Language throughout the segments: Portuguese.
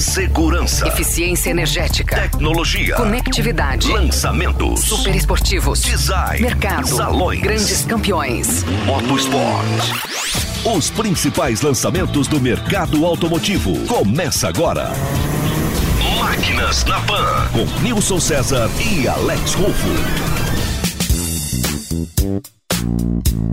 Segurança. Eficiência energética. Tecnologia. Conectividade. Lançamentos. Super esportivos. Design. Mercado. Salões. Grandes campeões. Motosport. Os principais lançamentos do mercado automotivo. Começa agora. Máquinas na Pan. Com Nilson César e Alex Rufo.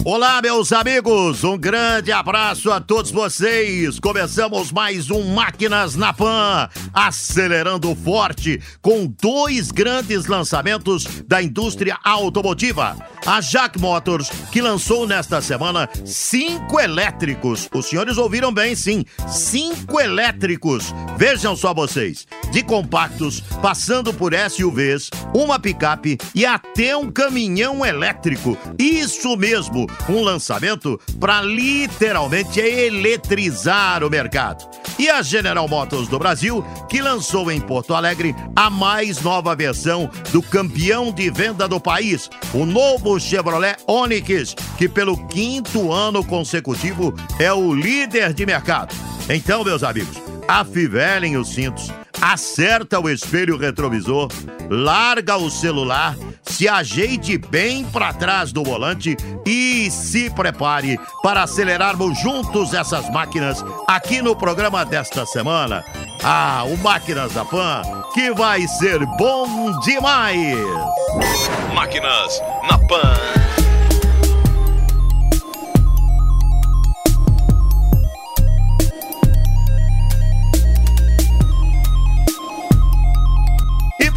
Olá, meus amigos, um grande abraço a todos vocês. Começamos mais um Máquinas na Pan, acelerando forte com dois grandes lançamentos da indústria automotiva. A Jack Motors, que lançou nesta semana cinco elétricos. Os senhores ouviram bem, sim, cinco elétricos. Vejam só vocês, de compactos, passando por SUVs, uma picape e até um caminhão elétrico. Isso mesmo, um lançamento para literalmente eletrizar o mercado. E a General Motors do Brasil, que lançou em Porto Alegre a mais nova versão do campeão de venda do país, o novo Chevrolet Onix, que pelo quinto ano consecutivo é o líder de mercado. Então, meus amigos, afivelem os cintos, acerta o espelho retrovisor, larga o celular, se ajeite bem para trás do volante e se prepare para acelerarmos juntos essas máquinas aqui no programa desta semana. Ah, o Máquinas da Pan, que vai ser bom demais! Máquinas na Pan.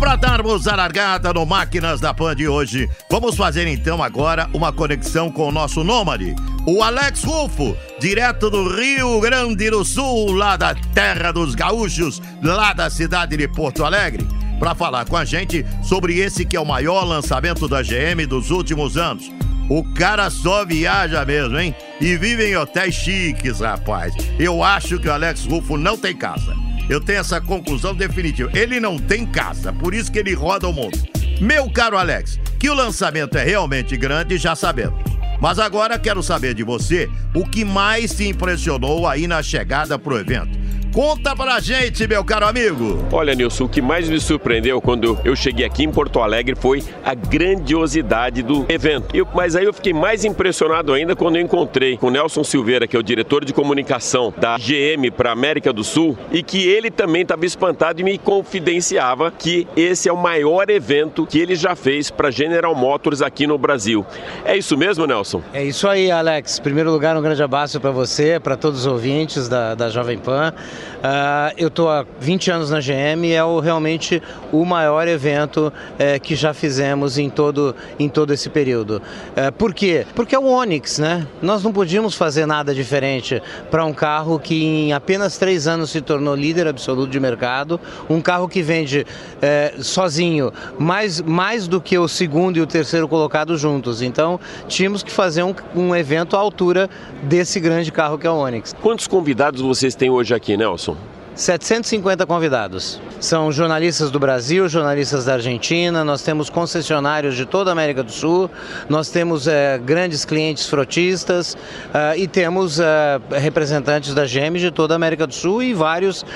Para darmos a largada no Máquinas da Pan de hoje, vamos fazer então agora uma conexão com o nosso nômade, o Alex Rufo, direto do Rio Grande do Sul, lá da terra dos gaúchos, lá da cidade de Porto Alegre, para falar com a gente sobre esse que é o maior lançamento da GM dos últimos anos. O cara só viaja mesmo, hein? E vive em hotéis chiques, rapaz. Eu acho que o Alex Rufo não tem casa. Eu tenho essa conclusão definitiva. Ele não tem casa, por isso que ele roda o mundo. Meu caro Alex, que o lançamento é realmente grande, já sabemos. Mas agora quero saber de você o que mais te impressionou aí na chegada pro evento. Conta pra gente, meu caro amigo. Olha, Nilson, o que mais me surpreendeu quando eu cheguei aqui em Porto Alegre foi a grandiosidade do evento. Eu, mas aí eu fiquei mais impressionado ainda quando eu encontrei com o Nelson Silveira, que é o diretor de comunicação da GM para América do Sul, e que ele também estava espantado e me confidenciava que esse é o maior evento que ele já fez para General Motors aqui no Brasil. É isso mesmo, Nelson? É isso aí, Alex. Em primeiro lugar, um grande abraço para você, para todos os ouvintes da, da Jovem Pan. Uh, eu estou há 20 anos na GM e é o, realmente o maior evento eh, que já fizemos em todo, em todo esse período. Uh, por quê? Porque é o Onix, né? Nós não podíamos fazer nada diferente para um carro que em apenas três anos se tornou líder absoluto de mercado, um carro que vende eh, sozinho mais, mais do que o segundo e o terceiro colocado juntos. Então tínhamos que fazer um, um evento à altura desse grande carro que é o Onix. Quantos convidados vocês têm hoje aqui, Nelson? 750 convidados. São jornalistas do Brasil, jornalistas da Argentina, nós temos concessionários de toda a América do Sul, nós temos é, grandes clientes frotistas uh, e temos uh, representantes da GM de toda a América do Sul e vários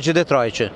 de Detroit.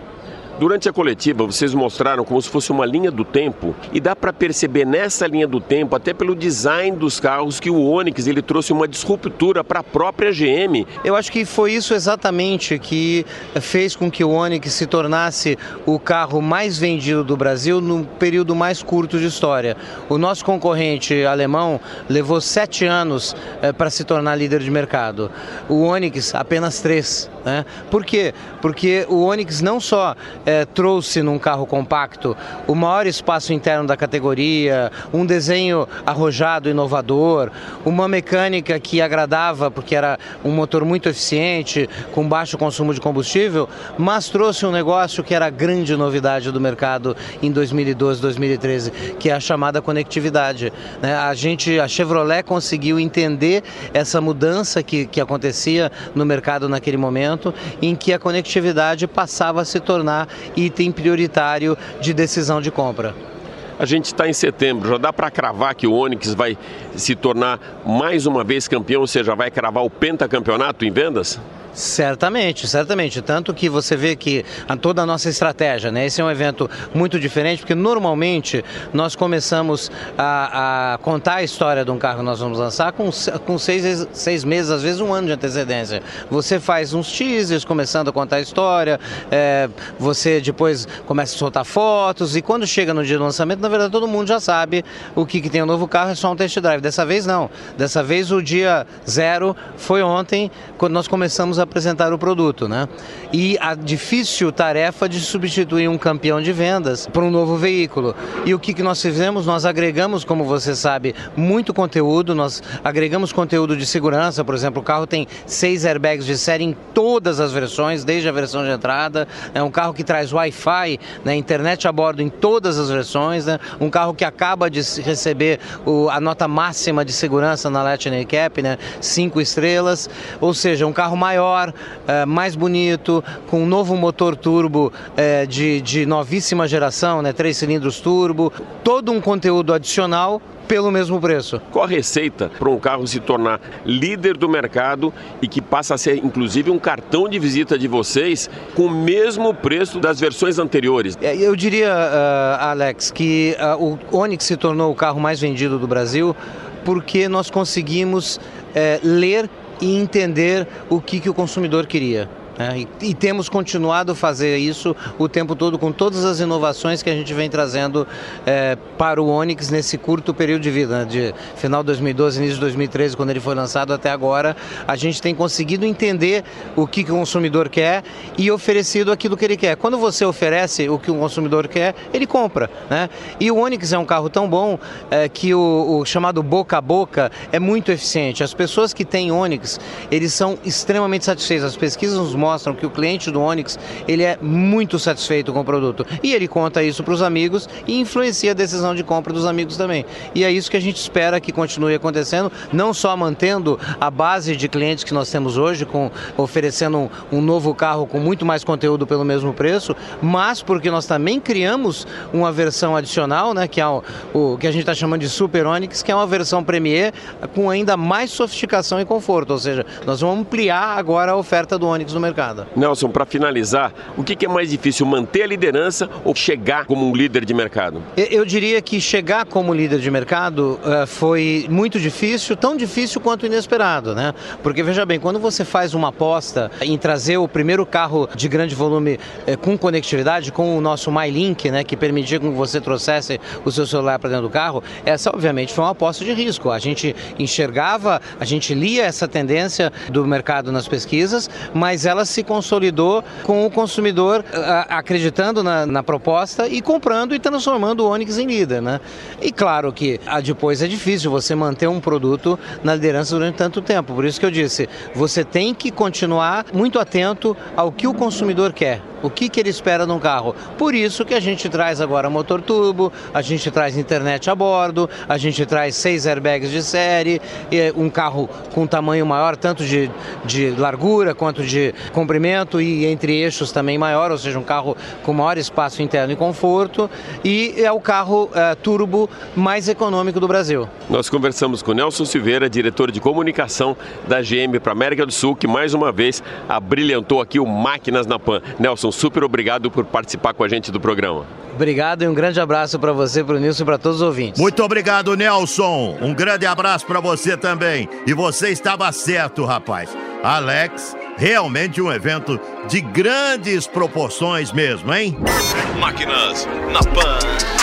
Durante a coletiva, vocês mostraram como se fosse uma linha do tempo e dá para perceber nessa linha do tempo, até pelo design dos carros, que o Onix ele trouxe uma disruptura para a própria GM. Eu acho que foi isso exatamente que fez com que o Onix se tornasse o carro mais vendido do Brasil num período mais curto de história. O nosso concorrente alemão levou sete anos eh, para se tornar líder de mercado. O Onix apenas três. Né? Por quê? Porque o Onix não só eh, trouxe num carro compacto o maior espaço interno da categoria, um desenho arrojado, inovador, uma mecânica que agradava porque era um motor muito eficiente, com baixo consumo de combustível, mas trouxe um negócio que era a grande novidade do mercado em 2012, 2013, que é a chamada conectividade. né? A gente, a Chevrolet conseguiu entender essa mudança que, que acontecia no mercado naquele momento, em que a conectividade passava a se tornar item prioritário de decisão de compra. A gente está em setembro, já dá para cravar que o Onix vai se tornar mais uma vez campeão, ou seja, vai cravar o pentacampeonato em vendas? Certamente, certamente. Tanto que você vê que a toda a nossa estratégia, né? Esse é um evento muito diferente, porque normalmente nós começamos a, a contar a história de um carro que nós vamos lançar com, com seis, seis meses, às vezes um ano de antecedência. Você faz uns teasers começando a contar a história, é, você depois começa a soltar fotos, e quando chega no dia do lançamento, na verdade todo mundo já sabe o que, que tem o um novo carro, é só um test drive. Dessa vez não. Dessa vez o dia zero foi ontem, quando nós começamos apresentar o produto, né? E a difícil tarefa de substituir um campeão de vendas por um novo veículo. E o que, que nós fizemos? Nós agregamos, como você sabe, muito conteúdo, nós agregamos conteúdo de segurança, por exemplo, o carro tem seis airbags de série em todas as versões, desde a versão de entrada, é um carro que traz Wi-Fi, né, internet a bordo em todas as versões, né, um carro que acaba de receber o, a nota máxima de segurança na Lightning Cap, né, cinco estrelas, ou seja, um carro maior, é, mais bonito, com um novo motor turbo é, de, de novíssima geração, né, três cilindros turbo, todo um conteúdo adicional pelo mesmo preço. Qual a receita para um carro se tornar líder do mercado e que passa a ser inclusive um cartão de visita de vocês com o mesmo preço das versões anteriores? É, eu diria, uh, Alex, que uh, o Onix se tornou o carro mais vendido do Brasil porque nós conseguimos uh, ler e entender o que, que o consumidor queria. É, e, e, temos continuado a fazer isso o tempo todo com todas as inovações que a gente vem trazendo é, para o Onix nesse curto período de vida, né, de final de 2012, início de 2013, quando ele foi lançado até agora. A gente tem conseguido entender o que, que o consumidor quer e oferecido aquilo que ele quer. Quando você oferece o que o consumidor quer, ele compra. Né? E o Onix é um carro tão bom é, que o, o chamado boca a boca é muito eficiente. As pessoas que têm Onix, eles são extremamente satisfeitas. As pesquisas nos mostram mostram que o cliente do Onix ele é muito satisfeito com o produto. E ele conta isso para os amigos e influencia a decisão de compra dos amigos também. E é isso que a gente espera que continue acontecendo, não só mantendo a base de clientes que nós temos hoje, com oferecendo um, um novo carro com muito mais conteúdo pelo mesmo preço, mas porque nós também criamos uma versão adicional, né, que é o, o que a gente está chamando de Super Onix, que é uma versão Premier com ainda mais sofisticação e conforto, ou seja, nós vamos ampliar agora a oferta do Onix no mercado mercado. Nelson, para finalizar, o que, é mais difícil, manter a liderança ou chegar como um líder de mercado? Eu diria que chegar como líder de mercado uh, foi muito difícil, tão difícil quanto inesperado, né? Porque veja bem, quando você faz uma aposta em trazer o primeiro carro de grande volume uh, com conectividade, com o nosso MyLink, né, que permitia que você trouxesse o seu celular para dentro do carro, essa obviamente foi uma aposta de risco. A gente enxergava, a gente lia essa tendência do mercado nas pesquisas, mas ela se consolidou com o consumidor acreditando na, na, proposta e comprando e transformando o Onix em líder, né? E claro que depois é difícil você manter um produto na liderança durante tanto tempo. Por isso que eu disse, você tem que continuar muito atento ao que o consumidor quer o que, que ele espera num carro. Por isso que a gente traz agora motor turbo, a gente traz internet a bordo, a gente traz seis airbags de série, um carro com tamanho maior, tanto de, de largura quanto de comprimento e entre eixos também maior, ou seja, um carro com maior espaço interno e conforto, e é o carro é, turbo mais econômico do Brasil. Nós conversamos com Nelson Silveira, diretor de comunicação da GM para América do Sul, que mais uma vez abrilhantou aqui o Máquinas na Pan. Nelson, Nelson, super obrigado por participar com a gente do programa. Obrigado e um grande abraço para você, para o Nilson e para todos os ouvintes. Muito obrigado, Nelson. Um grande abraço para você também. E você estava certo, rapaz. Alex, realmente um evento de grandes proporções mesmo, hein? Máquinas na Pan.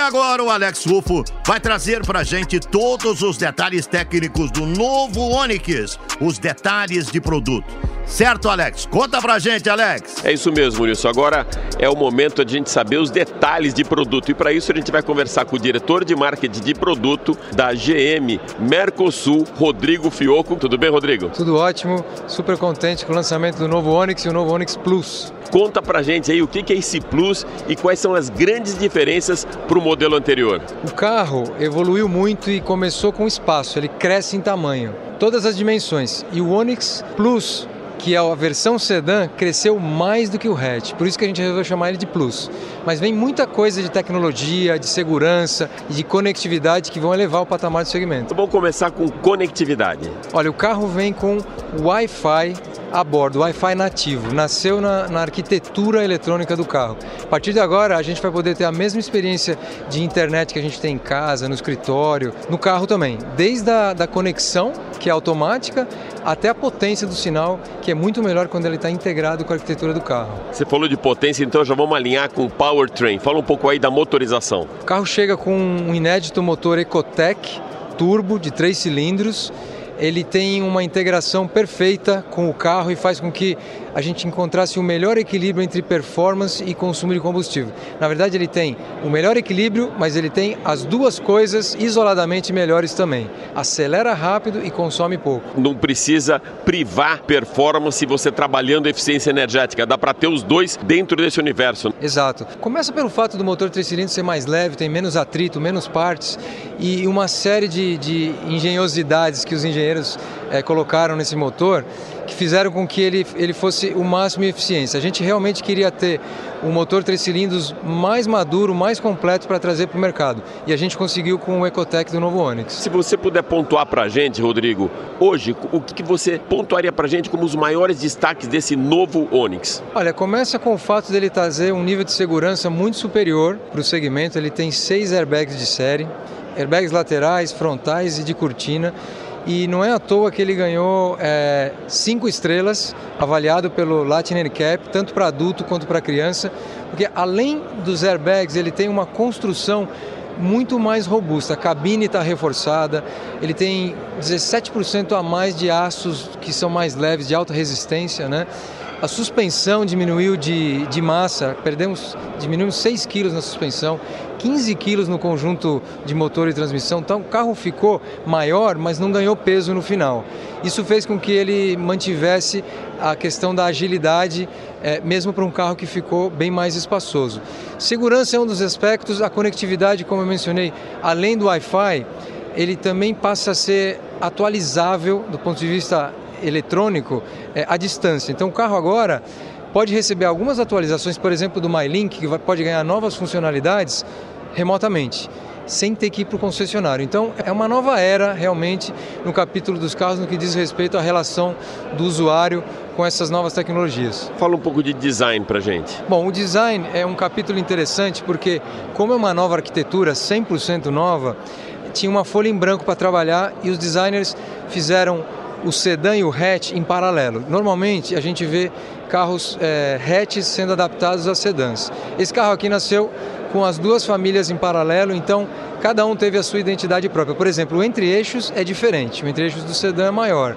Agora o Alex Rufo vai trazer pra gente todos os detalhes técnicos do novo Onix, os detalhes de produto. Certo, Alex? Conta pra gente, Alex. É isso mesmo, Nilson. Agora é o momento de a gente saber os detalhes de produto. E para isso a gente vai conversar com o diretor de marketing de produto da GM Mercosul, Rodrigo Fioco. Tudo bem, Rodrigo? Tudo ótimo. Super contente com o lançamento do novo Onix e o novo Onix Plus. Conta pra gente aí o que é esse Plus e quais são as grandes diferenças para o modelo anterior. O carro evoluiu muito e começou com espaço, ele cresce em tamanho, todas as dimensões. E o Onix Plus que é a versão sedã, cresceu mais do que o hatch. Por isso que a gente resolveu chamar ele de Plus. Mas vem muita coisa de tecnologia, de segurança e de conectividade que vão elevar o patamar do segmento. Vamos começar com conectividade. Olha, o carro vem com Wi-Fi a bordo, Wi-Fi nativo. Nasceu na, na, arquitetura eletrônica do carro. A partir de agora, a gente vai poder ter a mesma experiência de internet que a gente tem em casa, no escritório, no carro também. Desde a da conexão, que é automática, até a potência do sinal, que é muito melhor quando ele está integrado com a arquitetura do carro. Você falou de potência, então já vamos alinhar com o powertrain. Fala um pouco aí da motorização. O carro chega com um inédito motor Ecotec turbo de três cilindros ele tem uma integração perfeita com o carro e faz com que a gente encontrasse o melhor equilíbrio entre performance e consumo de combustível. Na verdade, ele tem o melhor equilíbrio, mas ele tem as duas coisas isoladamente melhores também. Acelera rápido e consome pouco. Não precisa privar performance você trabalhando eficiência energética. Dá para ter os dois dentro desse universo. Exato. Começa pelo fato do motor 3 cilindros ser mais leve, tem menos atrito, menos partes e uma série de, de engenhosidades que os engenheiros é, colocaram nesse motor que fizeram com que ele, ele fosse o máximo em eficiência. A gente realmente queria ter um motor três cilindros mais maduro, mais completo para trazer para o mercado. E a gente conseguiu com o Ecotec do novo Onix. Se você puder pontuar para a gente, Rodrigo, hoje, o que você pontuaria para a gente como os maiores destaques desse novo Onix? Olha, começa com o fato dele trazer um nível de segurança muito superior para o segmento. Ele tem seis airbags de série, airbags laterais, frontais e de cortina e não é à toa que ele ganhou é, cinco estrelas, avaliado pelo Latin Cap, tanto para adulto quanto para criança, porque além dos airbags, ele tem uma construção muito mais robusta. A cabine está reforçada, ele tem 17% a mais de aços que são mais leves, de alta resistência, né? A suspensão diminuiu de, de massa, perdemos, diminuímos 6 quilos na suspensão, 15 quilos no conjunto de motor e transmissão. Então o carro ficou maior, mas não ganhou peso no final. Isso fez com que ele mantivesse a questão da agilidade, é, mesmo para um carro que ficou bem mais espaçoso. Segurança é um dos aspectos, a conectividade, como eu mencionei, além do Wi-Fi, ele também passa a ser atualizável do ponto de vista eletrônico é, à distância. Então o carro agora pode receber algumas atualizações, por exemplo, do MyLink, que pode ganhar novas funcionalidades remotamente, sem ter que ir para o concessionário. Então é uma nova era realmente no capítulo dos carros no que diz respeito à relação do usuário com essas novas tecnologias. Fala um pouco de design para gente. Bom, o design é um capítulo interessante porque, como é uma nova arquitetura 100% nova, tinha uma folha em branco para trabalhar e os designers fizeram o sedã e o hatch em paralelo. Normalmente a gente vê carros é, hatches sendo adaptados a sedãs. Esse carro aqui nasceu com as duas famílias em paralelo, então cada um teve a sua identidade própria. Por exemplo, o entre-eixos é diferente, o entre-eixos do sedã é maior.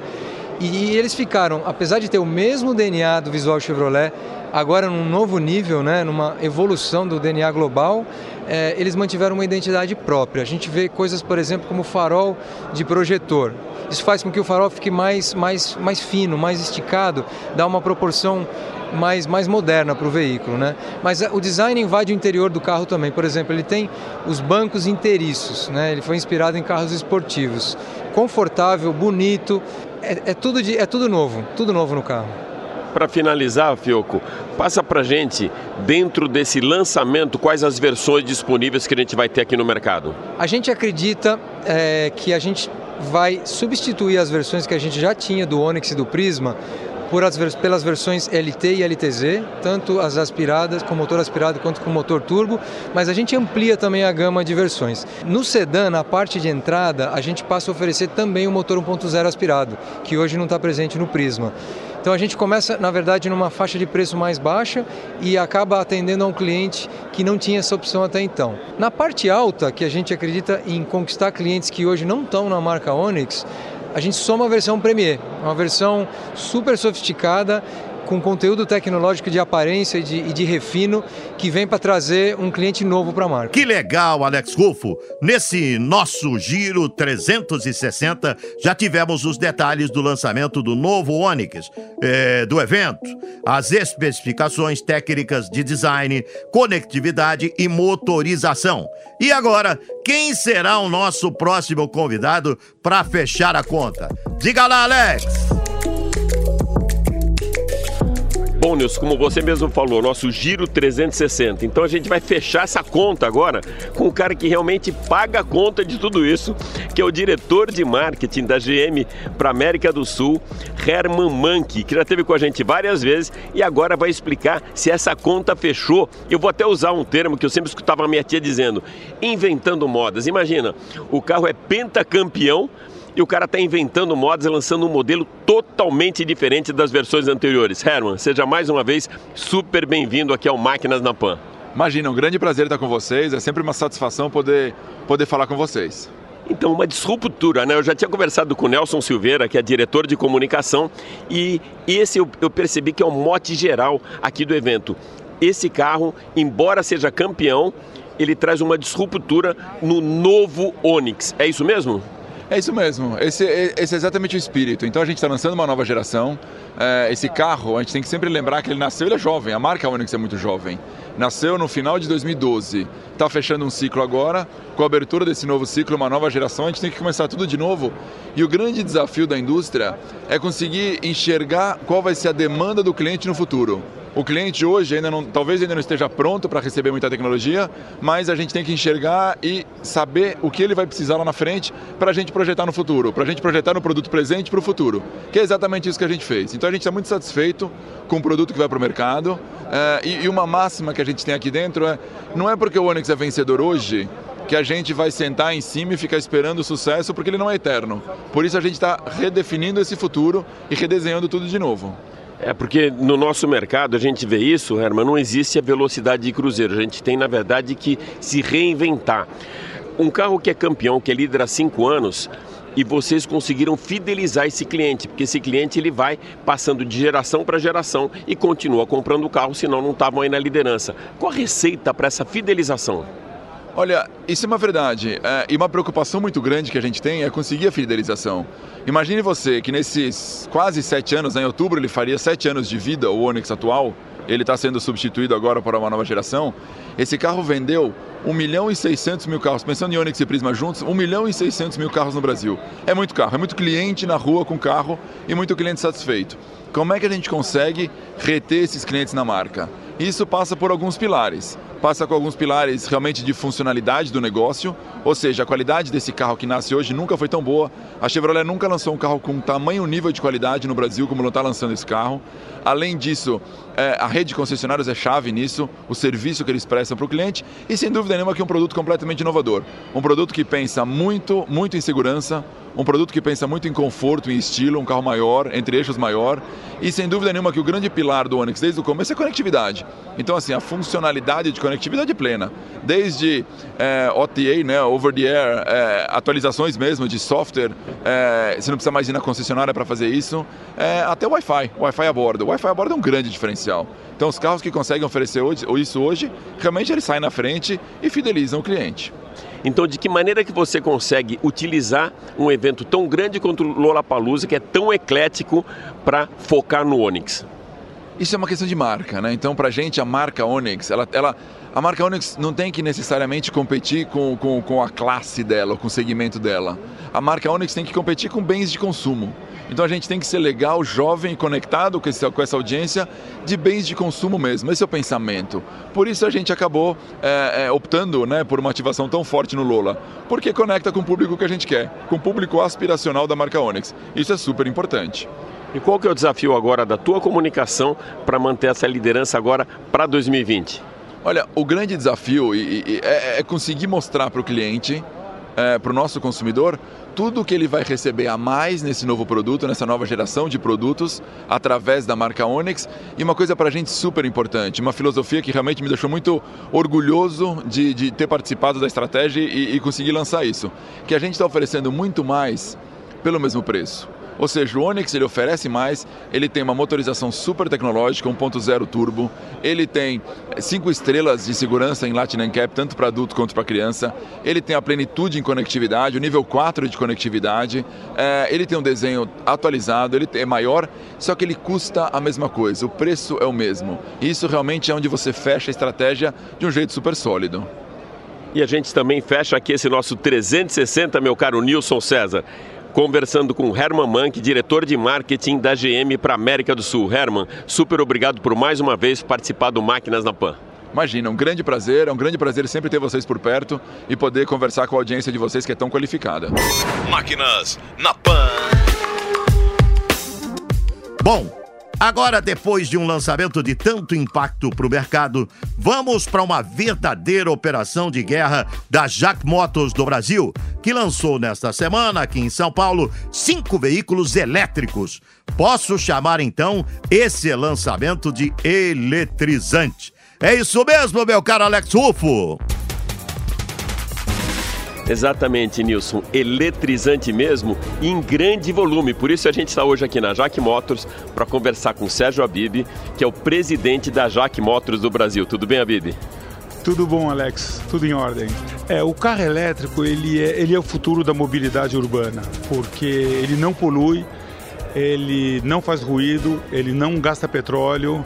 E, e eles ficaram, apesar de ter o mesmo DNA do visual Chevrolet, agora num novo nível, né, numa evolução do DNA global, é, eles mantiveram uma identidade própria. A gente vê coisas, por exemplo, como farol de projetor. Isso faz com que o farol fique mais, mais, mais fino, mais esticado, dá uma proporção mais, mais moderna para o veículo. Né? Mas o design invade o interior do carro também. Por exemplo, ele tem os bancos inteiriços, né? ele foi inspirado em carros esportivos. Confortável, bonito, é, é tudo, de, é tudo novo, tudo novo no carro. Para finalizar, Fioco, passa para gente, dentro desse lançamento, quais as versões disponíveis que a gente vai ter aqui no mercado? A gente acredita é, que a gente vai substituir as versões que a gente já tinha do Onix e do Prisma as, pelas versões LT e LTZ, tanto as aspiradas, com motor aspirado quanto com motor turbo, mas a gente amplia também a gama de versões. No sedã, na parte de entrada, a gente passa a oferecer também o motor 1.0 aspirado, que hoje não está presente no Prisma. Então a gente começa, na verdade, numa faixa de preço mais baixa e acaba atendendo a um cliente que não tinha essa opção até então. Na parte alta, que a gente acredita em conquistar clientes que hoje não estão na marca Onix, a gente soma a versão Premier, uma versão super sofisticada com conteúdo tecnológico de aparência e de, e de refino que vem para trazer um cliente novo para a marca. Que legal, Alex Rufo! Nesse nosso Giro 360, já tivemos os detalhes do lançamento do novo Onix, é, do evento, as especificações técnicas de design, conectividade e motorização. E agora, quem será o nosso próximo convidado para fechar a conta? Diga lá, Alex! Bom, Nilson, como você mesmo falou, nosso giro 360. Então a gente vai fechar essa conta agora com o cara que realmente paga a conta de tudo isso, que é o diretor de marketing da GM para América do Sul, Herman Manke, que já esteve com a gente várias vezes e agora vai explicar se essa conta fechou. Eu vou até usar um termo que eu sempre escutava a minha tia dizendo: inventando modas. Imagina, o carro é pentacampeão e o cara está inventando modas e lançando um modelo totalmente diferente das versões anteriores. Herman, seja mais uma vez super bem-vindo aqui ao Máquinas na Pan. Imagina, um grande prazer estar com vocês, é sempre uma satisfação poder, poder falar com vocês. Então, uma disruptura, né? Eu já tinha conversado com o Nelson Silveira, que é diretor de comunicação, e esse eu, eu percebi que é o mote geral aqui do evento. Esse carro, embora seja campeão, ele traz uma disruptura no novo Onix. É isso mesmo? É isso mesmo, esse, esse é exatamente o espírito. Então a gente está lançando uma nova geração. É, esse carro, a gente tem que sempre lembrar que ele nasceu, ele é jovem, a marca Onix é muito jovem. Nasceu no final de 2012, está fechando um ciclo agora. Com a abertura desse novo ciclo, uma nova geração, a gente tem que começar tudo de novo. E o grande desafio da indústria é conseguir enxergar qual vai ser a demanda do cliente no futuro. O cliente hoje ainda não, talvez ainda não esteja pronto para receber muita tecnologia, mas a gente tem que enxergar e saber o que ele vai precisar lá na frente para a gente projetar no futuro, para a gente projetar no produto presente para o futuro, que é exatamente isso que a gente fez. Então a gente está muito satisfeito com o produto que vai para o mercado é, e, e uma máxima que a gente tem aqui dentro é não é porque o Onix é vencedor hoje que a gente vai sentar em cima e ficar esperando o sucesso, porque ele não é eterno. Por isso a gente está redefinindo esse futuro e redesenhando tudo de novo. É porque no nosso mercado a gente vê isso, Herman, não existe a velocidade de cruzeiro. A gente tem, na verdade, que se reinventar. Um carro que é campeão, que é líder há cinco anos, e vocês conseguiram fidelizar esse cliente, porque esse cliente ele vai passando de geração para geração e continua comprando o carro, senão não estavam aí na liderança. Qual a receita para essa fidelização? Olha, isso é uma verdade. É, e uma preocupação muito grande que a gente tem é conseguir a fidelização. Imagine você que nesses quase sete anos, né, em outubro ele faria sete anos de vida, o Onix atual, ele está sendo substituído agora para uma nova geração. Esse carro vendeu 1 milhão e 600 mil carros. Pensando em Onix e Prisma juntos, 1 milhão e 600 mil carros no Brasil. É muito carro, é muito cliente na rua com carro e muito cliente satisfeito. Como é que a gente consegue reter esses clientes na marca? Isso passa por alguns pilares passa com alguns pilares realmente de funcionalidade do negócio, ou seja, a qualidade desse carro que nasce hoje nunca foi tão boa. A Chevrolet nunca lançou um carro com tamanho nível de qualidade no Brasil como ela está lançando esse carro. Além disso, é, a rede de concessionários é chave nisso, o serviço que eles prestam para o cliente e sem dúvida nenhuma que é um produto completamente inovador. Um produto que pensa muito, muito em segurança, um produto que pensa muito em conforto e estilo, um carro maior, entre eixos maior, e sem dúvida nenhuma que o grande pilar do Onix desde o começo é conectividade. Então, assim, a funcionalidade de conectividade plena, desde é, OTA, né, over the air, é, atualizações mesmo de software, é, você não precisa mais ir na concessionária para fazer isso, até o Wi-Fi, Wi-Fi a bordo. O Wi-Fi a bordo é um grande diferencial. Então, os carros que conseguem oferecer hoje, isso hoje, realmente eles saem na frente e fidelizam o cliente. Então, de que maneira que você consegue utilizar um evento tão grande quanto o Lollapalooza, que é tão eclético, para focar no Onix? Isso é uma questão de marca, né? Então, para a gente, a marca Onix, ela, ela, a marca Onix não tem que necessariamente competir com, com, com a classe dela, com o segmento dela. A marca Onix tem que competir com bens de consumo. Então a gente tem que ser legal, jovem, conectado com, esse, com essa audiência de bens de consumo mesmo. Esse é o pensamento. Por isso a gente acabou é, é, optando né, por uma ativação tão forte no Lola, porque conecta com o público que a gente quer, com o público aspiracional da marca Onix. Isso é super importante. E qual que é o desafio agora da tua comunicação para manter essa liderança agora para 2020? Olha, o grande desafio é, é conseguir mostrar para o cliente, é, para o nosso consumidor, tudo que ele vai receber a mais nesse novo produto, nessa nova geração de produtos, através da marca Onix. E uma coisa para a gente super importante, uma filosofia que realmente me deixou muito orgulhoso de, de ter participado da estratégia e, e conseguir lançar isso, que a gente está oferecendo muito mais pelo mesmo preço. Ou seja, o Onix ele oferece mais, ele tem uma motorização super tecnológica, 1.0 turbo, ele tem cinco estrelas de segurança em Latin NCAP, tanto para adulto quanto para criança, ele tem a plenitude em conectividade, o nível 4 de conectividade, é, ele tem um desenho atualizado, ele é maior, só que ele custa a mesma coisa, o preço é o mesmo. E isso realmente é onde você fecha a estratégia de um jeito super sólido. E a gente também fecha aqui esse nosso 360, meu caro Nilson César conversando com Herman Mank, diretor de marketing da GM para América do Sul. Herman, super obrigado por mais uma vez participar do Máquinas na Pan. Imagina, um grande prazer, é um grande prazer sempre ter vocês por perto e poder conversar com a audiência de vocês que é tão qualificada. Máquinas na Pan. Bom, agora depois de um lançamento de tanto impacto para o mercado, vamos para uma verdadeira operação de guerra da Jack Motors do Brasil, que lançou nesta semana aqui em São Paulo cinco veículos elétricos. Posso chamar então esse lançamento de eletrizante. É isso mesmo, meu caro Alex Rufo. Exatamente, Nilson. Eletrizante mesmo em grande volume. Por isso a gente está hoje aqui na Jaque Motors para conversar com Sérgio Abib, que é o presidente da Jaque Motors do Brasil. Tudo bem, Abib? Tudo bom, Alex? Tudo em ordem. É, o carro elétrico ele é, ele é o futuro da mobilidade urbana, porque ele não polui, ele não faz ruído, ele não gasta petróleo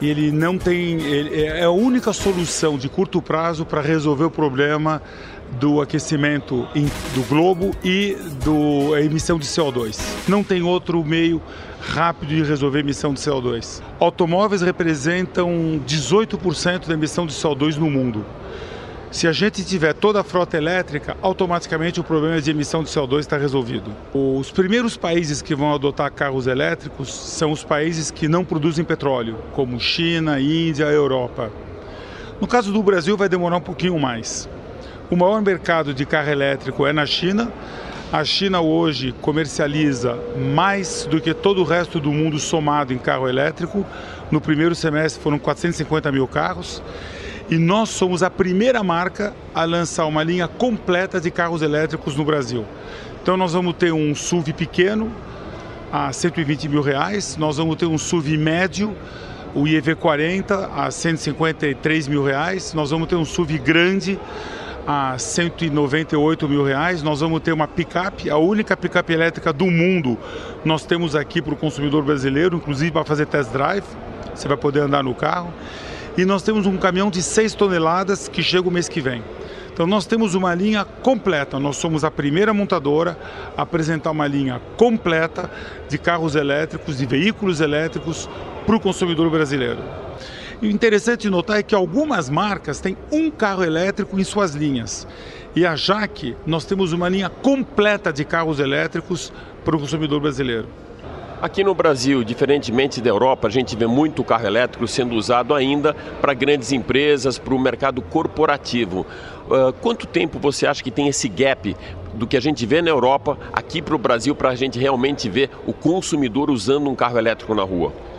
e ele não tem. Ele é a única solução de curto prazo para resolver o problema do aquecimento do globo e da emissão de CO2. Não tem outro meio rápido de resolver a emissão de CO2. Automóveis representam 18% da emissão de CO2 no mundo. Se a gente tiver toda a frota elétrica, automaticamente o problema de emissão de CO2 está resolvido. Os primeiros países que vão adotar carros elétricos são os países que não produzem petróleo, como China, Índia, Europa. No caso do Brasil, vai demorar um pouquinho mais. O maior mercado de carro elétrico é na China. A China hoje comercializa mais do que todo o resto do mundo somado em carro elétrico. No primeiro semestre foram 450 mil carros e nós somos a primeira marca a lançar uma linha completa de carros elétricos no Brasil. Então nós vamos ter um SUV pequeno a 120 mil reais, nós vamos ter um SUV médio, o IEV40 a 153 mil reais, nós vamos ter um SUV grande a 198 mil reais, nós vamos ter uma picape, a única picape elétrica do mundo nós temos aqui para o consumidor brasileiro, inclusive para fazer test drive, você vai poder andar no carro e nós temos um caminhão de 6 toneladas que chega o mês que vem. Então nós temos uma linha completa, nós somos a primeira montadora a apresentar uma linha completa de carros elétricos, de veículos elétricos para o consumidor brasileiro. E o interessante notar é que algumas marcas têm um carro elétrico em suas linhas. E a Jaque, nós temos uma linha completa de carros elétricos para o consumidor brasileiro. Aqui no Brasil, diferentemente da Europa, a gente vê muito carro elétrico sendo usado ainda para grandes empresas, para o mercado corporativo. Uh, quanto tempo você acha que tem esse gap do que a gente vê na Europa aqui para o Brasil para a gente realmente ver o consumidor usando um carro elétrico na rua?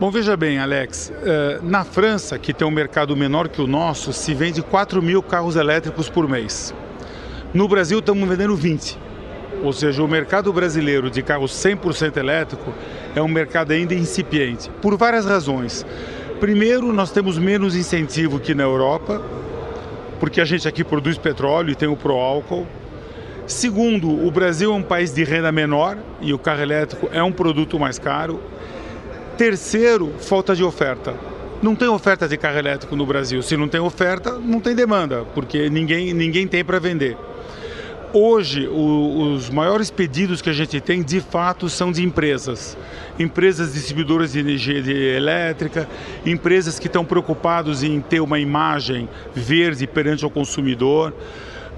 Bom, veja bem, Alex, na França, que tem um mercado menor que o nosso, se vende 4 mil carros elétricos por mês. No Brasil, estamos vendendo 20. Ou seja, o mercado brasileiro de carros 100% elétrico é um mercado ainda incipiente, por várias razões. Primeiro, nós temos menos incentivo que na Europa, porque a gente aqui produz petróleo e tem o pró-álcool. Segundo, o Brasil é um país de renda menor e o carro elétrico é um produto mais caro. Terceiro, falta de oferta. Não tem oferta de carro elétrico no Brasil. Se não tem oferta, não tem demanda, porque ninguém, ninguém tem para vender. Hoje, o, os maiores pedidos que a gente tem, de fato, são de empresas. Empresas distribuidoras de energia elétrica, empresas que estão preocupados em ter uma imagem verde perante o consumidor.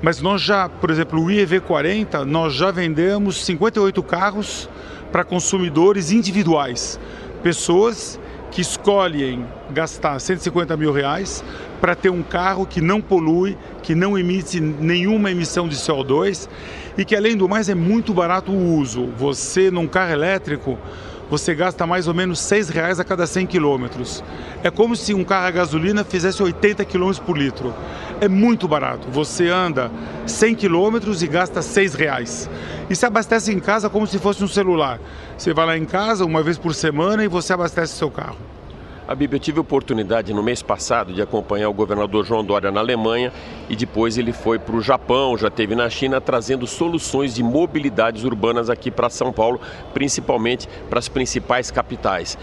Mas nós já, por exemplo, o IEV40, nós já vendemos 58 carros para consumidores individuais. Pessoas que escolhem gastar 150 mil reais para ter um carro que não polui, que não emite nenhuma emissão de CO2 e que, além do mais, é muito barato o uso. Você, num carro elétrico, você gasta mais ou menos R$ reais a cada 100 quilômetros. É como se um carro a gasolina fizesse 80 quilômetros por litro. É muito barato. Você anda 100 quilômetros e gasta R$ reais. E se abastece em casa como se fosse um celular. Você vai lá em casa uma vez por semana e você abastece seu carro. Abib, eu tive a oportunidade no mês passado de acompanhar o governador João Dória na Alemanha e depois ele foi para o Japão, já teve na China, trazendo soluções de mobilidades urbanas aqui para São Paulo, principalmente para as principais capitais.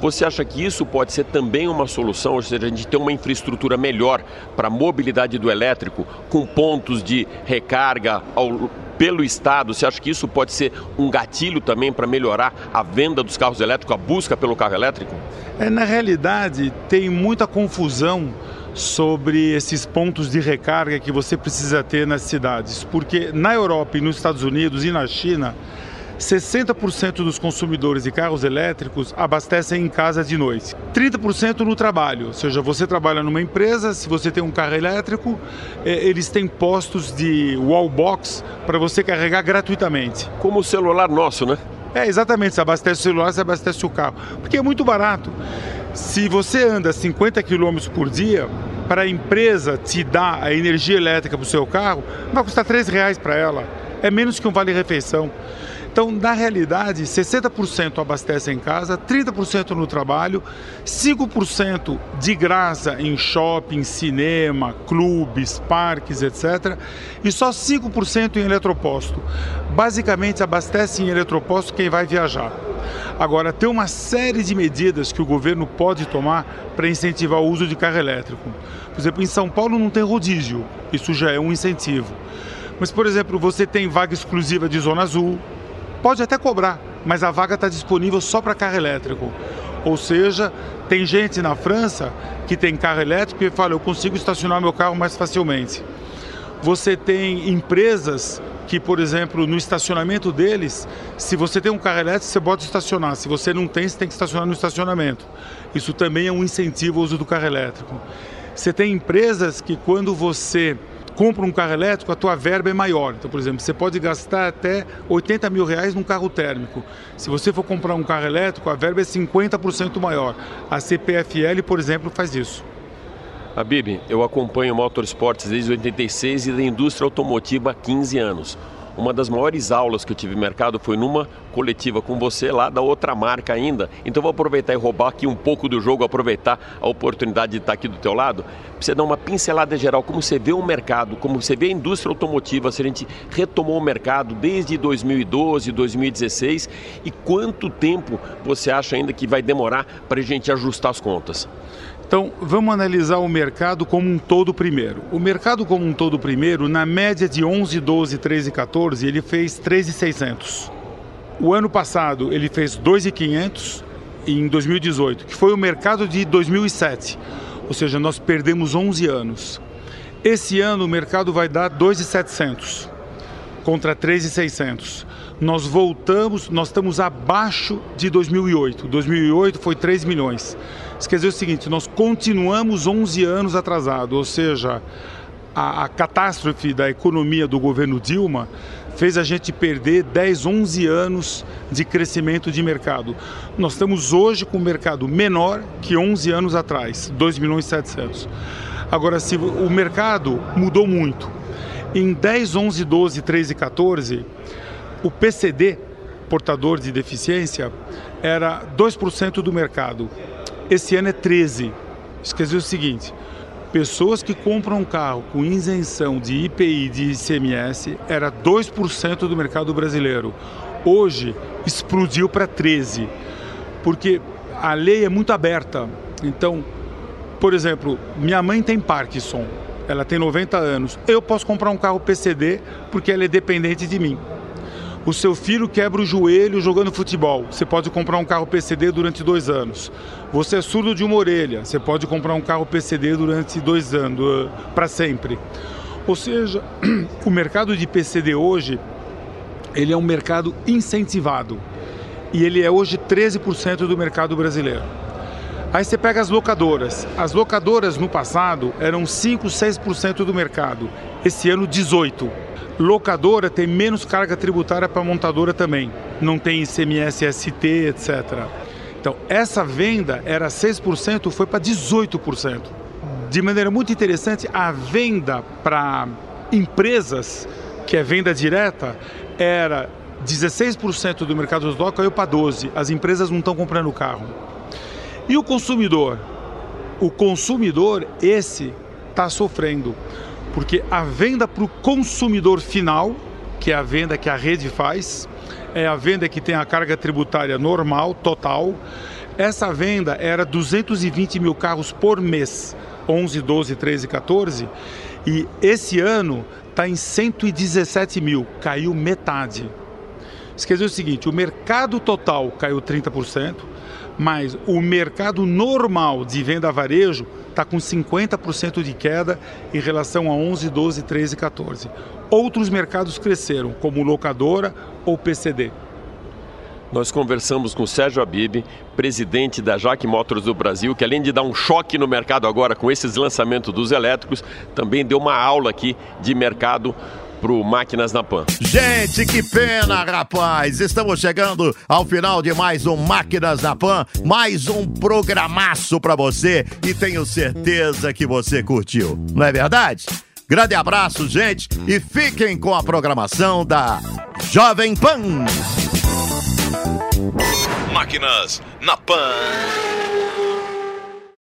Você acha que isso pode ser também uma solução, ou seja, a gente ter uma infraestrutura melhor para a mobilidade do elétrico, com pontos de recarga ao pelo Estado, você acha que isso pode ser um gatilho também para melhorar a venda dos carros elétricos, a busca pelo carro elétrico? É, na realidade, tem muita confusão sobre esses pontos de recarga que você precisa ter nas cidades, porque na Europa e nos Estados Unidos e na China, 60% dos consumidores de carros elétricos abastecem em casa de noite. 30% no trabalho, ou seja, você trabalha numa empresa, se você tem um carro elétrico, é, eles têm postos de wallbox para você carregar gratuitamente. Como o celular nosso, né? É, exatamente. Você abastece o celular, você abastece o carro. Porque é muito barato. Se você anda 50 km por dia, para a empresa te dar a energia elétrica para o seu carro, vai custar 3 reais para ela. É menos que um vale-refeição. Então, na realidade, 60% abastece em casa, 30% no trabalho, 5% de graça em shopping, cinema, clubes, parques, etc. E só 5% em eletroposto. Basicamente, abastece em eletroposto quem vai viajar. Agora, tem uma série de medidas que o governo pode tomar para incentivar o uso de carro elétrico. Por exemplo, em São Paulo não tem rodízio, isso já é um incentivo. Mas, por exemplo, você tem vaga exclusiva de Zona Azul, pode até cobrar, mas a vaga está disponível só para carro elétrico. Ou seja, tem gente na França que tem carro elétrico e fala: eu consigo estacionar meu carro mais facilmente. Você tem empresas que, por exemplo, no estacionamento deles, se você tem um carro elétrico, você pode estacionar. Se você não tem, você tem que estacionar no estacionamento. Isso também é um incentivo ao uso do carro elétrico. Você tem empresas que, quando você compra um carro elétrico, a tua verba é maior. Então, por exemplo, você pode gastar até 80 mil reais num carro térmico. Se você for comprar um carro elétrico, a verba é 50% maior. A CPFL, por exemplo, faz isso. Habib, eu acompanho o Motorsports desde 86 e da indústria automotiva há 15 anos. Uma das maiores aulas que eu tive no mercado foi numa coletiva com você lá da outra marca ainda. Então vou aproveitar e roubar aqui um pouco do jogo, aproveitar a oportunidade de estar aqui do teu lado. Pra você dar uma pincelada geral, como você vê o mercado, como você vê a indústria automotiva, se a gente retomou o mercado desde 2012, 2016 e quanto tempo você acha ainda que vai demorar para a gente ajustar as contas? Então, vamos analisar o mercado como um todo primeiro. O mercado como um todo primeiro, na média de 11, 12, 13 e 14, ele fez 3,600. O ano passado ele fez 2,500 em 2018, que foi o mercado de 2007. Ou seja, nós perdemos 11 anos. Esse ano o mercado vai dar 2,700 contra 3,600. Nós voltamos, nós estamos abaixo de 2008. 2008 foi 3 milhões. Isso quer dizer o seguinte: nós continuamos 11 anos atrasados, ou seja, a, a, catástrofe da economia do governo Dilma fez a gente perder 10, 11 anos de crescimento de mercado. Nós estamos hoje com um mercado menor que 11 anos atrás, 2 milhões e 700. Agora, se o mercado mudou muito, em 10, 11, 12, 13 e 14, o PCD, portador de deficiência, era 2% do mercado. Esse ano é 13. Esqueci o seguinte: pessoas que compram um carro com isenção de IPI de ICMS era 2% do mercado brasileiro. Hoje explodiu para 13, porque a lei é muito aberta. Então, por exemplo, minha mãe tem Parkinson, ela tem 90 anos. Eu posso comprar um carro PCD porque ela é dependente de mim. O seu filho quebra o joelho jogando futebol. Você pode comprar um carro PCD durante dois anos. Você é surdo de uma orelha. Você pode comprar um carro PCD durante dois anos, uh, para sempre. Ou seja, o mercado de PCD hoje ele é um mercado incentivado e ele é hoje 13% do mercado brasileiro. Aí você pega as locadoras. As locadoras no passado eram 5, 6% do mercado. Esse ano 18 locadora tem menos carga tributária para montadora também. Não tem ICMS, ST, etc. Então, essa venda era 6%, foi para 18%. De maneira muito interessante, a venda para empresas, que é venda direta, era 16% do mercado local caiu para 12%. As empresas não estão comprando carro. E o consumidor? O consumidor, esse, está sofrendo porque a venda para o consumidor final, que é a venda que a rede faz, é a venda que tem a carga tributária normal, total. Essa venda era 220 mil carros por mês, 11, 12, 13, 14, E esse ano está em 117 mil, caiu metade. Dizer o seguinte: o mercado total caiu 30%, mas o mercado normal de venda a varejo está com 50% de queda em relação a 11, 12, 13, 14. Outros mercados cresceram, como locadora ou PCD. Nós conversamos com Sérgio Abib, presidente da Jaque Motors do Brasil, que além de dar um choque no mercado agora com esses lançamentos dos elétricos, também deu uma aula aqui de mercado pro Máquinas na Pan. Gente, que pena, rapaz! Estamos chegando ao final de mais um Máquinas na Pan, mais um programaço para você e tenho certeza que você curtiu, não é verdade? Grande abraço, gente, e fiquem com a programação da Jovem Pan. Máquinas na Pan.